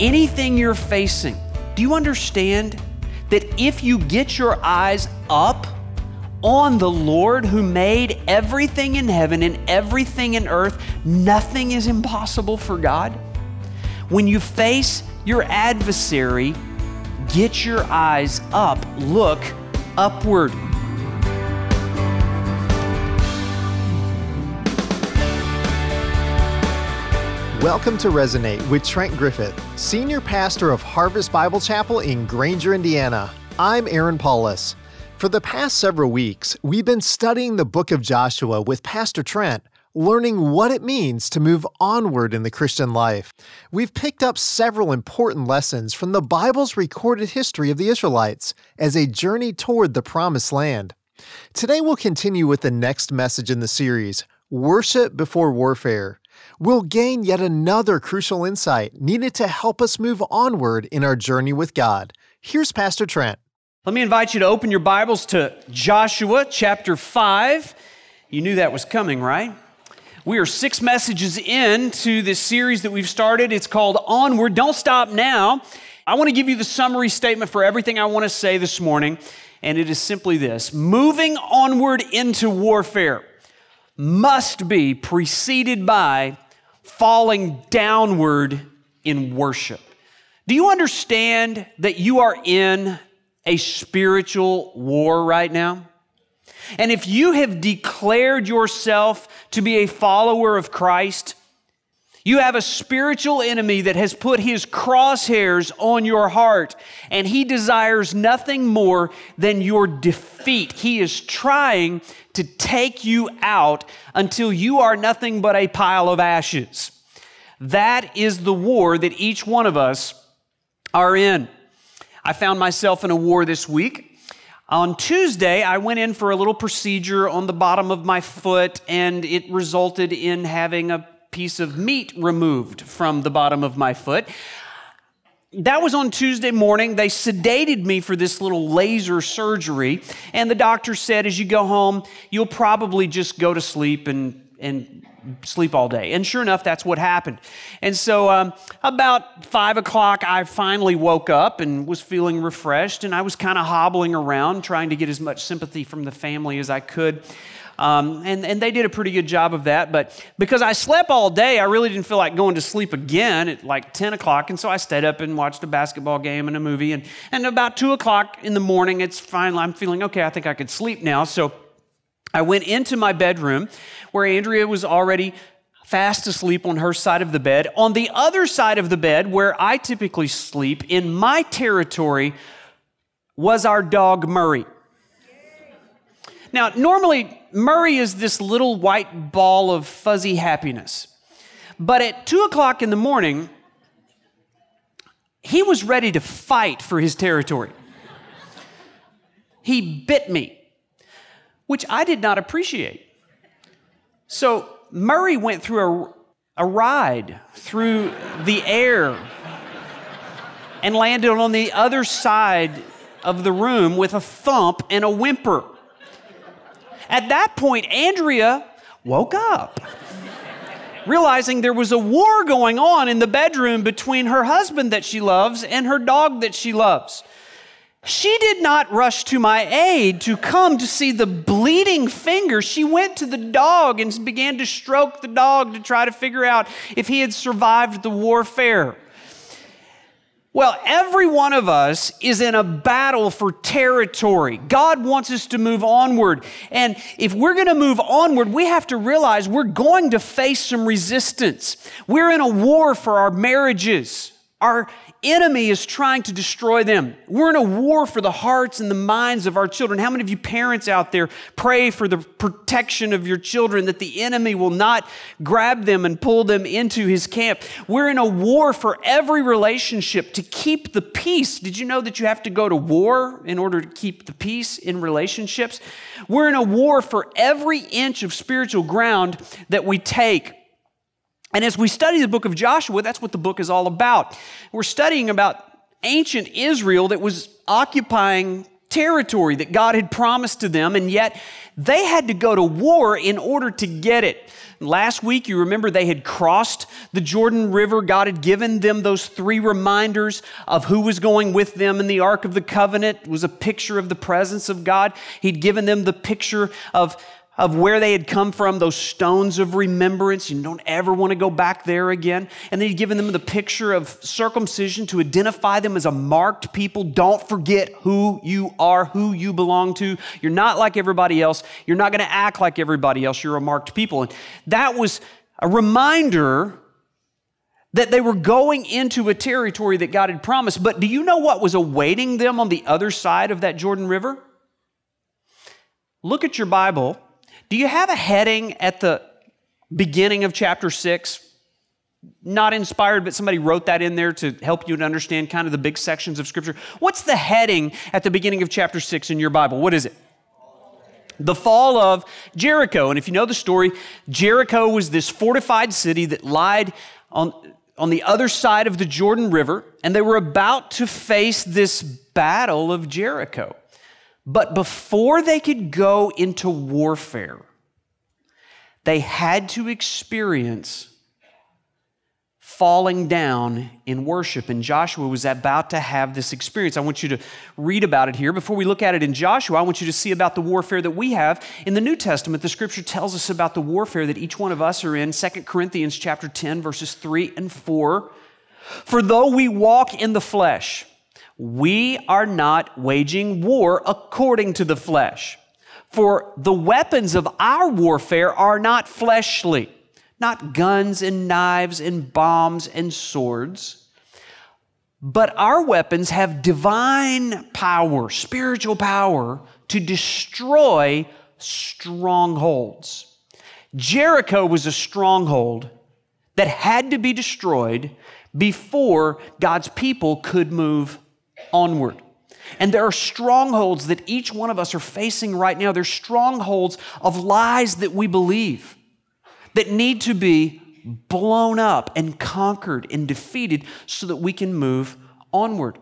anything you're facing, do you understand that if you get your eyes up on the Lord who made everything in heaven and everything in earth, nothing is impossible for God? When you face your adversary, get your eyes up, look upward. Welcome to Resonate with Trent Griffith, Senior Pastor of Harvest Bible Chapel in Granger, Indiana. I'm Aaron Paulus. For the past several weeks, we've been studying the book of Joshua with Pastor Trent, learning what it means to move onward in the Christian life. We've picked up several important lessons from the Bible's recorded history of the Israelites as a journey toward the Promised Land. Today, we'll continue with the next message in the series Worship Before Warfare we'll gain yet another crucial insight needed to help us move onward in our journey with God. Here's Pastor Trent. Let me invite you to open your Bibles to Joshua chapter 5. You knew that was coming, right? We are six messages into this series that we've started. It's called Onward. Don't stop now. I want to give you the summary statement for everything I want to say this morning, and it is simply this Moving onward into warfare must be preceded by falling downward in worship. Do you understand that you are in a spiritual war right now? And if you have declared yourself to be a follower of Christ, you have a spiritual enemy that has put his crosshairs on your heart, and he desires nothing more than your defeat. He is trying to take you out until you are nothing but a pile of ashes. That is the war that each one of us are in. I found myself in a war this week. On Tuesday, I went in for a little procedure on the bottom of my foot, and it resulted in having a piece of meat removed from the bottom of my foot. That was on Tuesday morning. They sedated me for this little laser surgery. And the doctor said, as you go home, you'll probably just go to sleep and, and sleep all day. And sure enough, that's what happened. And so, um, about five o'clock, I finally woke up and was feeling refreshed. And I was kind of hobbling around, trying to get as much sympathy from the family as I could. Um, and, and they did a pretty good job of that. But because I slept all day, I really didn't feel like going to sleep again at like 10 o'clock. And so I stayed up and watched a basketball game and a movie. And, and about 2 o'clock in the morning, it's fine. I'm feeling okay. I think I could sleep now. So I went into my bedroom where Andrea was already fast asleep on her side of the bed. On the other side of the bed, where I typically sleep, in my territory, was our dog Murray. Now, normally, Murray is this little white ball of fuzzy happiness. But at two o'clock in the morning, he was ready to fight for his territory. He bit me, which I did not appreciate. So Murray went through a, a ride through the air and landed on the other side of the room with a thump and a whimper. At that point, Andrea woke up, realizing there was a war going on in the bedroom between her husband that she loves and her dog that she loves. She did not rush to my aid to come to see the bleeding finger. She went to the dog and began to stroke the dog to try to figure out if he had survived the warfare. Well, every one of us is in a battle for territory. God wants us to move onward. And if we're going to move onward, we have to realize we're going to face some resistance. We're in a war for our marriages, our enemy is trying to destroy them. We're in a war for the hearts and the minds of our children. How many of you parents out there pray for the protection of your children that the enemy will not grab them and pull them into his camp? We're in a war for every relationship to keep the peace. Did you know that you have to go to war in order to keep the peace in relationships? We're in a war for every inch of spiritual ground that we take. And as we study the book of Joshua, that's what the book is all about. We're studying about ancient Israel that was occupying territory that God had promised to them, and yet they had to go to war in order to get it. Last week, you remember they had crossed the Jordan River. God had given them those three reminders of who was going with them in the Ark of the Covenant. It was a picture of the presence of God. He'd given them the picture of of where they had come from, those stones of remembrance. You don't ever want to go back there again. And then he'd given them the picture of circumcision to identify them as a marked people. Don't forget who you are, who you belong to. You're not like everybody else. You're not going to act like everybody else. You're a marked people. And that was a reminder that they were going into a territory that God had promised. But do you know what was awaiting them on the other side of that Jordan River? Look at your Bible do you have a heading at the beginning of chapter 6? Not inspired, but somebody wrote that in there to help you to understand kind of the big sections of Scripture. What's the heading at the beginning of chapter 6 in your Bible? What is it? the fall of Jericho. And if you know the story, Jericho was this fortified city that lied on, on the other side of the Jordan River, and they were about to face this battle of Jericho. But before they could go into warfare, they had to experience falling down in worship. And Joshua was about to have this experience. I want you to read about it here. Before we look at it in Joshua, I want you to see about the warfare that we have. In the New Testament, the scripture tells us about the warfare that each one of us are in. 2 Corinthians chapter 10, verses 3 and 4. For though we walk in the flesh, we are not waging war according to the flesh. For the weapons of our warfare are not fleshly, not guns and knives and bombs and swords, but our weapons have divine power, spiritual power to destroy strongholds. Jericho was a stronghold that had to be destroyed before God's people could move onward. And there are strongholds that each one of us are facing right now. There's strongholds of lies that we believe that need to be blown up and conquered and defeated so that we can move onward.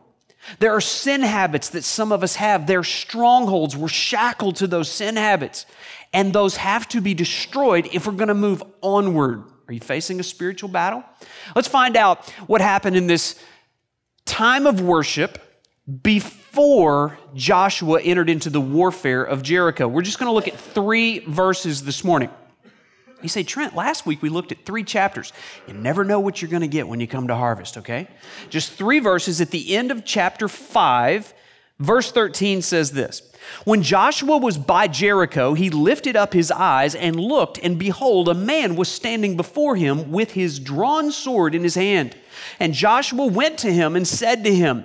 There are sin habits that some of us have. They're strongholds. We're shackled to those sin habits. And those have to be destroyed if we're going to move onward. Are you facing a spiritual battle? Let's find out what happened in this time of worship before Joshua entered into the warfare of Jericho. We're just going to look at three verses this morning. You say, Trent, last week we looked at three chapters. You never know what you're going to get when you come to harvest, okay? Just three verses at the end of chapter 5, verse 13 says this When Joshua was by Jericho, he lifted up his eyes and looked, and behold, a man was standing before him with his drawn sword in his hand. And Joshua went to him and said to him,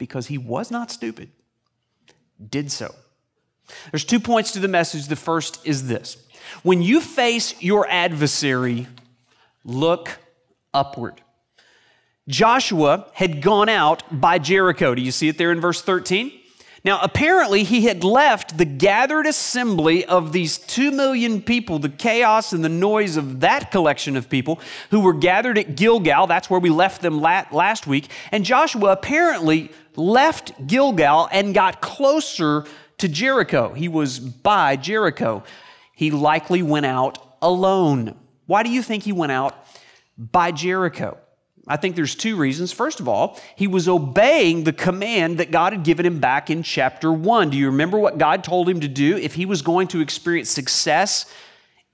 because he was not stupid, did so. There's two points to the message. The first is this when you face your adversary, look upward. Joshua had gone out by Jericho. Do you see it there in verse 13? Now, apparently, he had left the gathered assembly of these two million people, the chaos and the noise of that collection of people who were gathered at Gilgal. That's where we left them last week. And Joshua apparently left Gilgal and got closer to Jericho. He was by Jericho. He likely went out alone. Why do you think he went out by Jericho? I think there's two reasons. First of all, he was obeying the command that God had given him back in chapter 1. Do you remember what God told him to do if he was going to experience success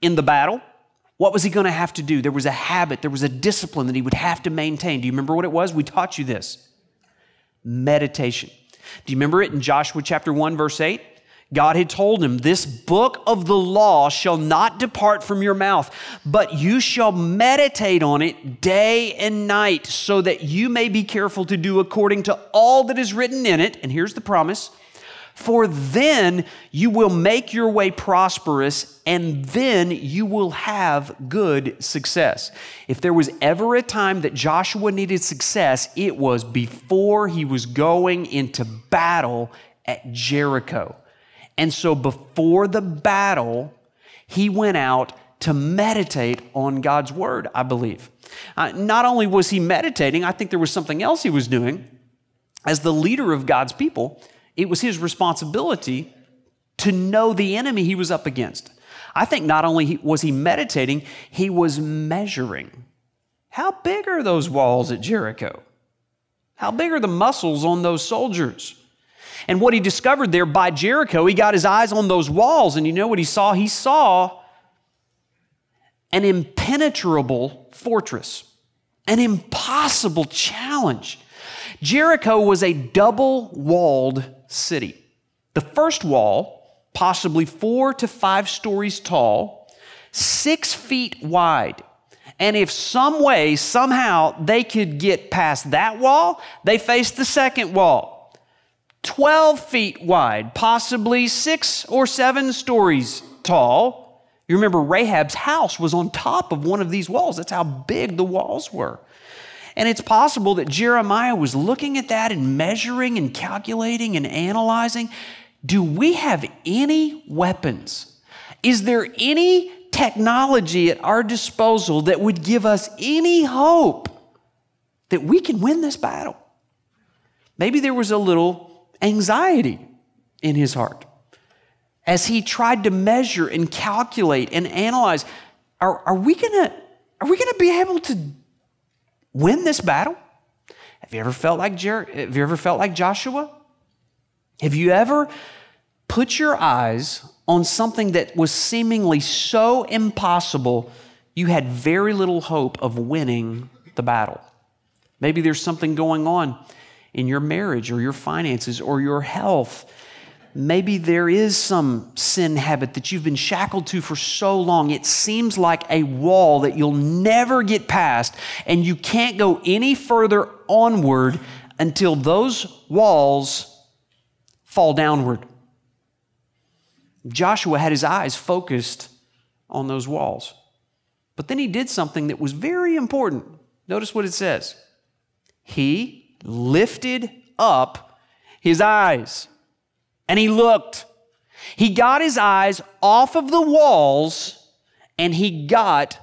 in the battle? What was he going to have to do? There was a habit, there was a discipline that he would have to maintain. Do you remember what it was? We taught you this meditation. Do you remember it in Joshua chapter 1, verse 8? God had told him, This book of the law shall not depart from your mouth, but you shall meditate on it day and night, so that you may be careful to do according to all that is written in it. And here's the promise For then you will make your way prosperous, and then you will have good success. If there was ever a time that Joshua needed success, it was before he was going into battle at Jericho. And so before the battle, he went out to meditate on God's word, I believe. Uh, not only was he meditating, I think there was something else he was doing. As the leader of God's people, it was his responsibility to know the enemy he was up against. I think not only was he meditating, he was measuring. How big are those walls at Jericho? How big are the muscles on those soldiers? And what he discovered there by Jericho, he got his eyes on those walls, and you know what he saw? He saw an impenetrable fortress, an impossible challenge. Jericho was a double walled city. The first wall, possibly four to five stories tall, six feet wide. And if some way, somehow, they could get past that wall, they faced the second wall. 12 feet wide, possibly six or seven stories tall. You remember Rahab's house was on top of one of these walls. That's how big the walls were. And it's possible that Jeremiah was looking at that and measuring and calculating and analyzing. Do we have any weapons? Is there any technology at our disposal that would give us any hope that we can win this battle? Maybe there was a little anxiety in his heart as he tried to measure and calculate and analyze. Are, are we gonna are we gonna be able to win this battle? Have you ever felt like Jer- have you ever felt like Joshua? Have you ever put your eyes on something that was seemingly so impossible you had very little hope of winning the battle? Maybe there's something going on in your marriage or your finances or your health Maybe there is some sin habit that you've been shackled to for so long, it seems like a wall that you'll never get past, and you can't go any further onward until those walls fall downward. Joshua had his eyes focused on those walls. But then he did something that was very important. Notice what it says. He lifted up his eyes and he looked. He got his eyes off of the walls and he got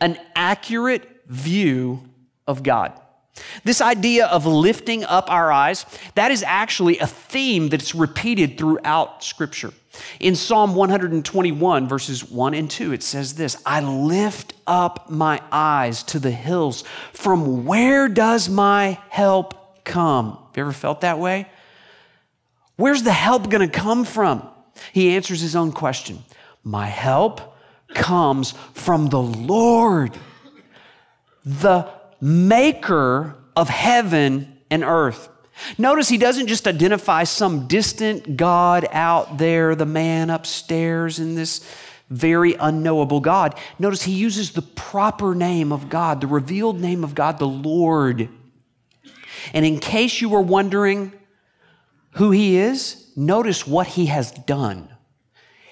an accurate view of God. This idea of lifting up our eyes, that is actually a theme that's repeated throughout Scripture. In Psalm 121, verses 1 and 2, it says this I lift up my eyes to the hills. From where does my help come? Have you ever felt that way? Where's the help going to come from? He answers his own question My help comes from the Lord, the maker of heaven and earth. Notice he doesn't just identify some distant God out there, the man upstairs in this very unknowable God. Notice he uses the proper name of God, the revealed name of God, the Lord. And in case you were wondering, who he is, notice what he has done.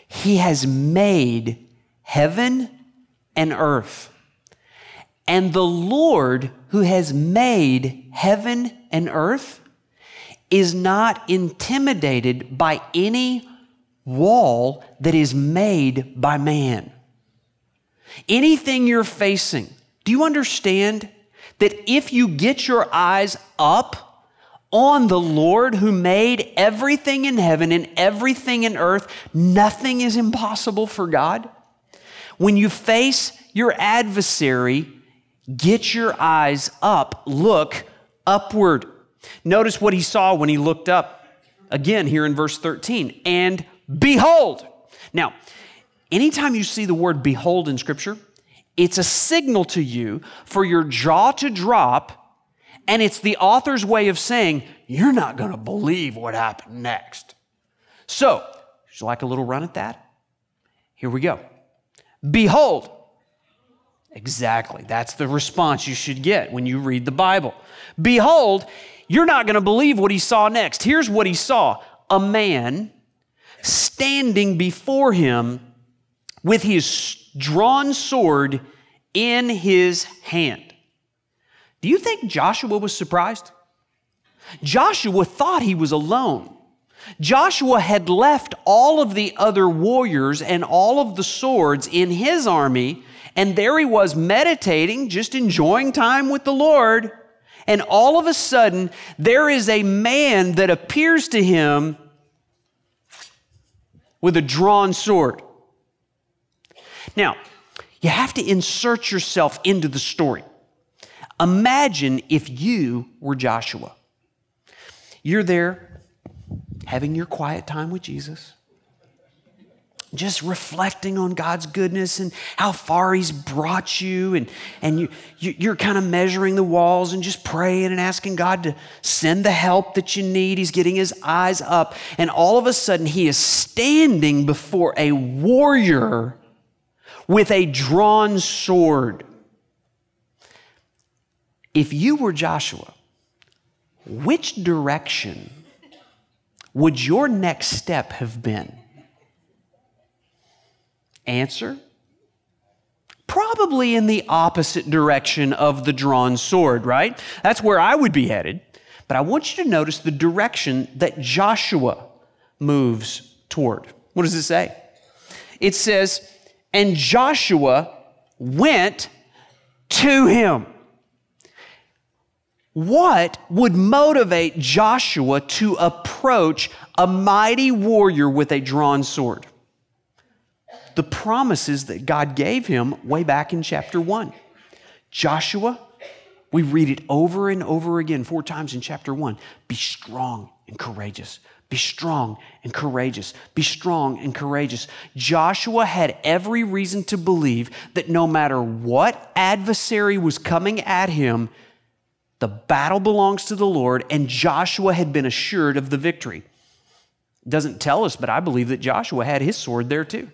He has made heaven and earth. And the Lord who has made heaven and earth is not intimidated by any wall that is made by man. Anything you're facing, do you understand that if you get your eyes up on the Lord who made everything in heaven and everything in earth, nothing is impossible for God. When you face your adversary, get your eyes up, look upward. Notice what he saw when he looked up again here in verse 13 and behold. Now, anytime you see the word behold in scripture, it's a signal to you for your jaw to drop and it's the author's way of saying, you're not going to believe what happened next. So, would you like a little run at that? Here we go. Behold. Exactly. That's the response you should get when you read the Bible. Behold, you're not going to believe what he saw next. Here's what he saw a man standing before him with his drawn sword in his hand. Do you think Joshua was surprised? Joshua thought he was alone. Joshua had left all of the other warriors and all of the swords in his army, and there he was meditating, just enjoying time with the Lord. And all of a sudden, there is a man that appears to him with a drawn sword. Now, you have to insert yourself into the story. Imagine if you were Joshua. You're there having your quiet time with Jesus, just reflecting on God's goodness and how far He's brought you, and, and you, you, are kind of measuring the walls and just praying and asking God to send the help that you need. He's getting His eyes up, and all of a sudden, He is standing before a warrior with a drawn sword. If you were Joshua, which direction would your next step have been? Answer Probably in the opposite direction of the drawn sword, right? That's where I would be headed. But I want you to notice the direction that Joshua moves toward. What does it say? It says, and Joshua went to him. What would motivate Joshua to approach a mighty warrior with a drawn sword? The promises that God gave him way back in chapter 1. Joshua, we read it over and over again, four times in chapter 1. Be strong and courageous. Be strong and courageous. Be strong and courageous. Joshua had every reason to believe that no matter what adversary was coming at him, the battle belongs to the Lord, and Joshua had been assured of the victory. It doesn't tell us, but I believe that Joshua had his sword there too.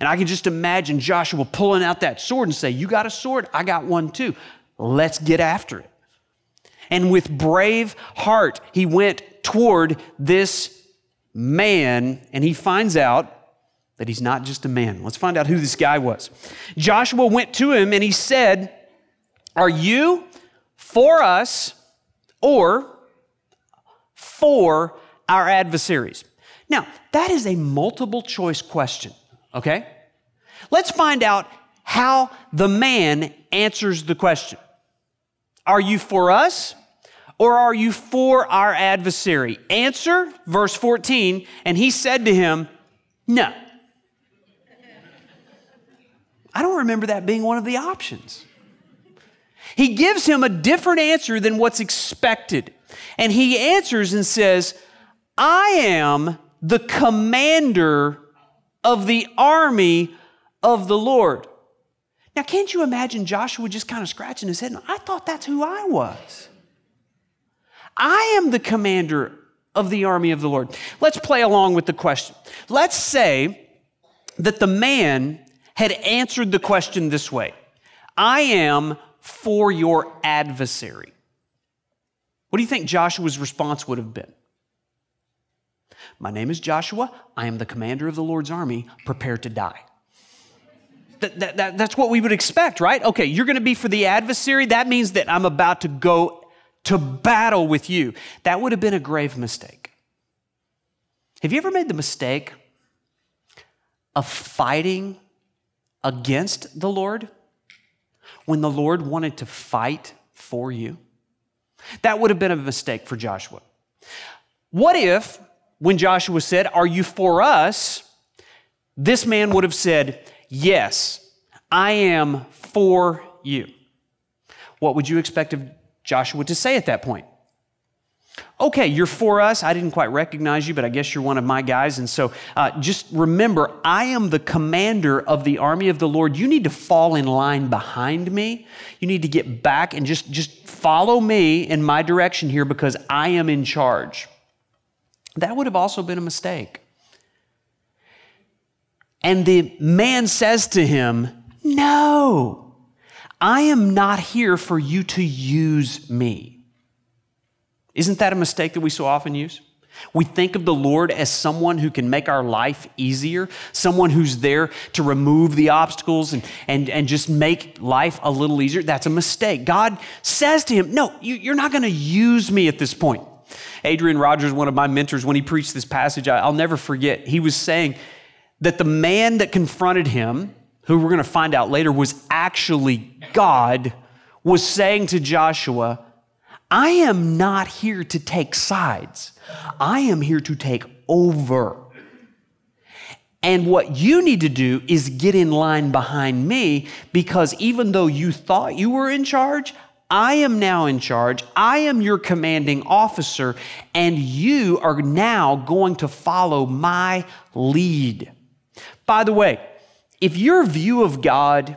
And I can just imagine Joshua pulling out that sword and say, You got a sword? I got one too. Let's get after it. And with brave heart, he went toward this man and he finds out that he's not just a man. Let's find out who this guy was. Joshua went to him and he said, Are you for us or for our adversaries? Now, that is a multiple choice question, okay? Let's find out how the man answers the question. Are you for us or are you for our adversary? Answer, verse 14, and he said to him, No. I don't remember that being one of the options. He gives him a different answer than what's expected. And he answers and says, I am the commander of the army of the Lord. Now, can't you imagine Joshua just kind of scratching his head? I thought that's who I was. I am the commander of the army of the Lord. Let's play along with the question. Let's say that the man had answered the question this way I am for your adversary. What do you think Joshua's response would have been? My name is Joshua. I am the commander of the Lord's army. Prepare to die. That, that, that, that's what we would expect, right? Okay, you're going to be for the adversary. That means that I'm about to go to battle with you. That would have been a grave mistake. Have you ever made the mistake of fighting against the Lord when the Lord wanted to fight for you? That would have been a mistake for Joshua. What if, when Joshua said, Are you for us? this man would have said, Yes, I am for you. What would you expect of Joshua to say at that point. Okay, you're for us. I didn't quite recognize you, but I guess you're one of my guys. And so uh, just remember, I am the commander of the army of the Lord. You need to fall in line behind me. You need to get back and just, just follow me in my direction here because I am in charge. That would have also been a mistake. And the man says to him, No. I am not here for you to use me. Isn't that a mistake that we so often use? We think of the Lord as someone who can make our life easier, someone who's there to remove the obstacles and, and, and just make life a little easier. That's a mistake. God says to him, No, you, you're not going to use me at this point. Adrian Rogers, one of my mentors, when he preached this passage, I'll never forget, he was saying that the man that confronted him, who we're going to find out later was actually God, was saying to Joshua, I am not here to take sides. I am here to take over. And what you need to do is get in line behind me because even though you thought you were in charge, I am now in charge. I am your commanding officer, and you are now going to follow my lead. By the way, if your view of God,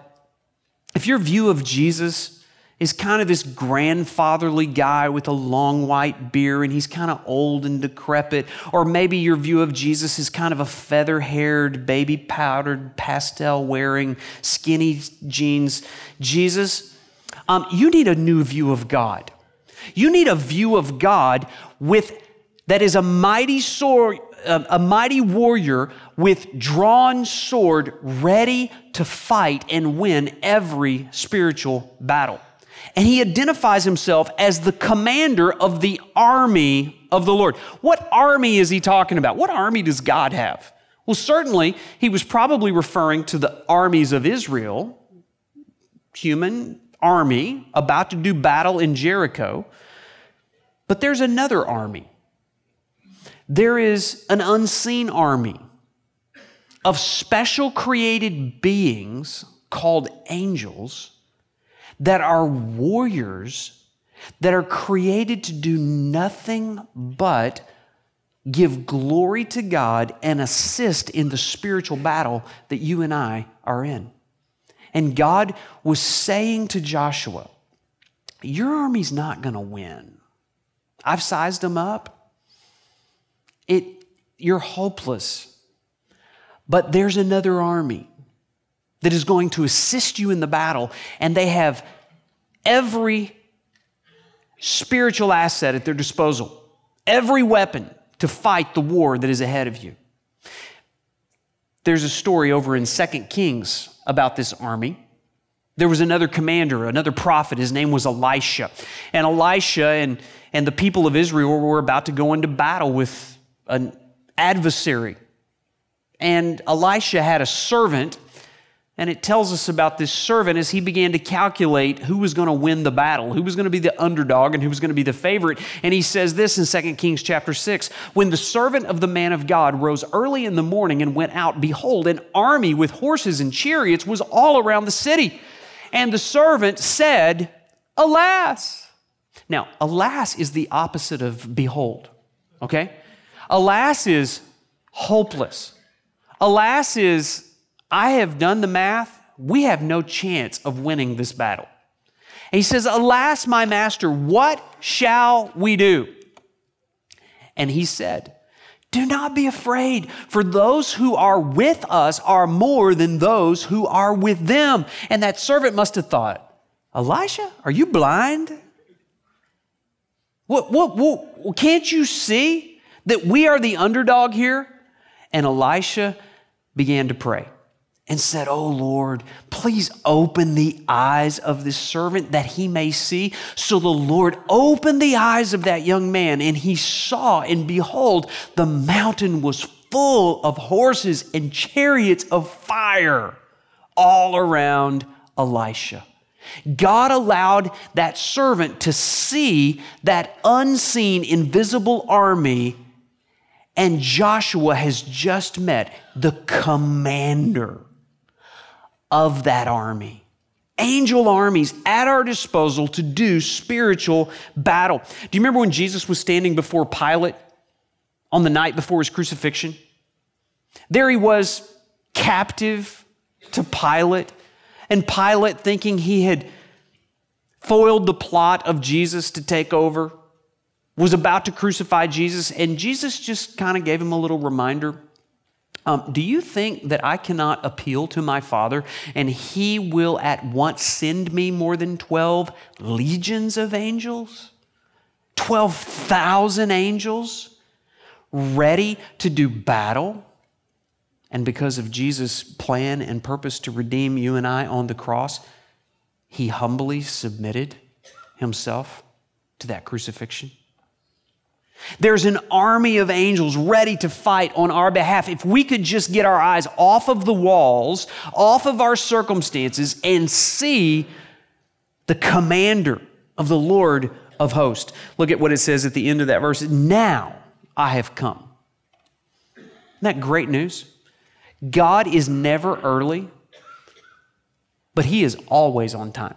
if your view of Jesus is kind of this grandfatherly guy with a long white beard and he's kind of old and decrepit. Or maybe your view of Jesus is kind of a feather haired, baby powdered, pastel wearing, skinny jeans. Jesus, um, you need a new view of God. You need a view of God with that is a mighty sword, a mighty warrior with drawn sword ready to fight and win every spiritual battle and he identifies himself as the commander of the army of the Lord. What army is he talking about? What army does God have? Well, certainly, he was probably referring to the armies of Israel, human army about to do battle in Jericho. But there's another army. There is an unseen army of special created beings called angels that are warriors that are created to do nothing but give glory to God and assist in the spiritual battle that you and I are in. And God was saying to Joshua, Your army's not going to win. I've sized them up. It, you're hopeless. But there's another army that is going to assist you in the battle, and they have every spiritual asset at their disposal, every weapon to fight the war that is ahead of you. There's a story over in 2 Kings about this army. There was another commander, another prophet. His name was Elisha. And Elisha and, and the people of Israel were about to go into battle with an adversary. And Elisha had a servant and it tells us about this servant as he began to calculate who was going to win the battle, who was going to be the underdog, and who was going to be the favorite. And he says this in 2 Kings chapter 6 When the servant of the man of God rose early in the morning and went out, behold, an army with horses and chariots was all around the city. And the servant said, Alas. Now, alas is the opposite of behold, okay? Alas is hopeless. Alas is I have done the math. We have no chance of winning this battle. And he says, Alas, my master, what shall we do? And he said, Do not be afraid, for those who are with us are more than those who are with them. And that servant must have thought, Elisha, are you blind? What, what, what, can't you see that we are the underdog here? And Elisha began to pray and said, Oh Lord, please open the eyes of this servant that he may see. So the Lord opened the eyes of that young man, and he saw, and behold, the mountain was full of horses and chariots of fire all around Elisha. God allowed that servant to see that unseen, invisible army, and Joshua has just met the commander of that army. Angel armies at our disposal to do spiritual battle. Do you remember when Jesus was standing before Pilate on the night before his crucifixion? There he was, captive to Pilate, and Pilate, thinking he had foiled the plot of Jesus to take over, was about to crucify Jesus, and Jesus just kind of gave him a little reminder um, do you think that I cannot appeal to my Father and He will at once send me more than 12 legions of angels? 12,000 angels? ready to do battle. And because of Jesus' plan and purpose to redeem you and I on the cross, he humbly submitted himself to that crucifixion. There's an army of angels ready to fight on our behalf. If we could just get our eyes off of the walls, off of our circumstances, and see the commander of the Lord of hosts. Look at what it says at the end of that verse. Now I have come. Isn't that great news? God is never early, but He is always on time.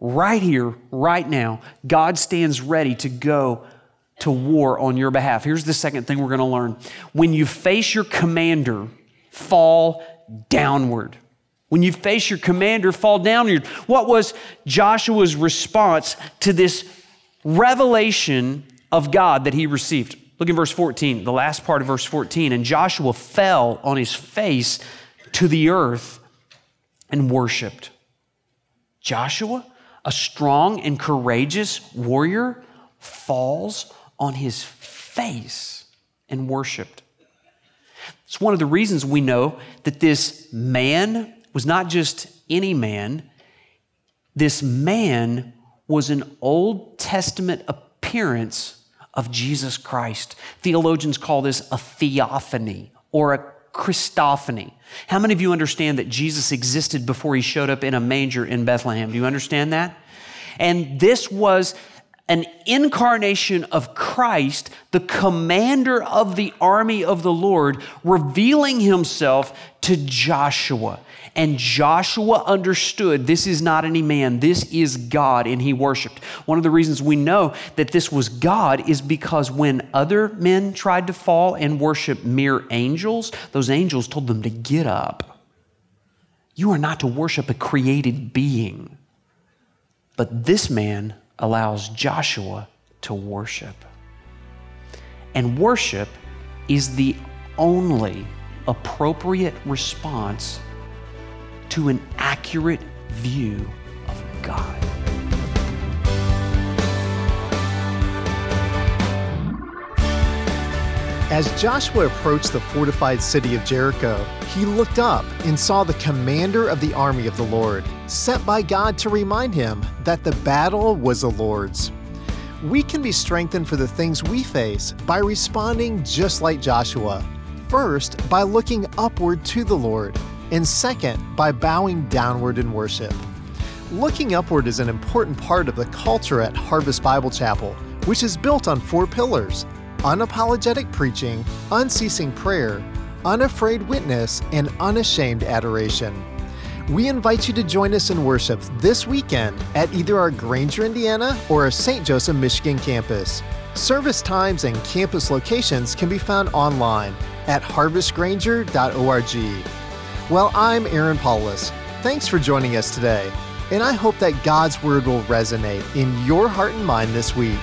Right here, right now, God stands ready to go to war on your behalf. Here's the second thing we're going to learn. When you face your commander, fall downward. When you face your commander, fall downward. What was Joshua's response to this revelation of God that he received? Look in verse 14, the last part of verse 14. And Joshua fell on his face to the earth and worshiped. Joshua, a strong and courageous warrior, falls on his face and worshiped. It's one of the reasons we know that this man was not just any man, this man was an Old Testament appearance of Jesus Christ. Theologians call this a theophany or a Christophany. How many of you understand that Jesus existed before he showed up in a manger in Bethlehem? Do you understand that? And this was an incarnation of Christ, the commander of the army of the Lord, revealing himself to Joshua. And Joshua understood this is not any man, this is God, and he worshiped. One of the reasons we know that this was God is because when other men tried to fall and worship mere angels, those angels told them to get up. You are not to worship a created being. But this man allows Joshua to worship. And worship is the only appropriate response to an accurate view of God. As Joshua approached the fortified city of Jericho, he looked up and saw the commander of the army of the Lord, sent by God to remind him that the battle was the Lord's. We can be strengthened for the things we face by responding just like Joshua. First, by looking upward to the Lord, and second, by bowing downward in worship. Looking upward is an important part of the culture at Harvest Bible Chapel, which is built on four pillars unapologetic preaching, unceasing prayer, unafraid witness, and unashamed adoration. We invite you to join us in worship this weekend at either our Granger, Indiana or our St. Joseph, Michigan campus. Service times and campus locations can be found online at harvestgranger.org. Well, I'm Aaron Paulus. Thanks for joining us today, and I hope that God's Word will resonate in your heart and mind this week.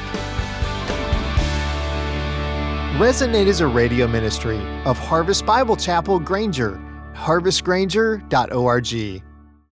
Resonate is a radio ministry of Harvest Bible Chapel Granger, harvestgranger.org.